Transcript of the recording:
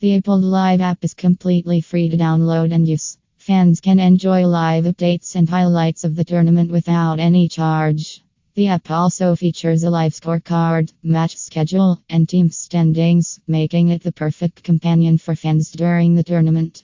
The IPL Live app is completely free to download and use. Fans can enjoy live updates and highlights of the tournament without any charge. The app also features a live scorecard, match schedule, and team standings, making it the perfect companion for fans during the tournament.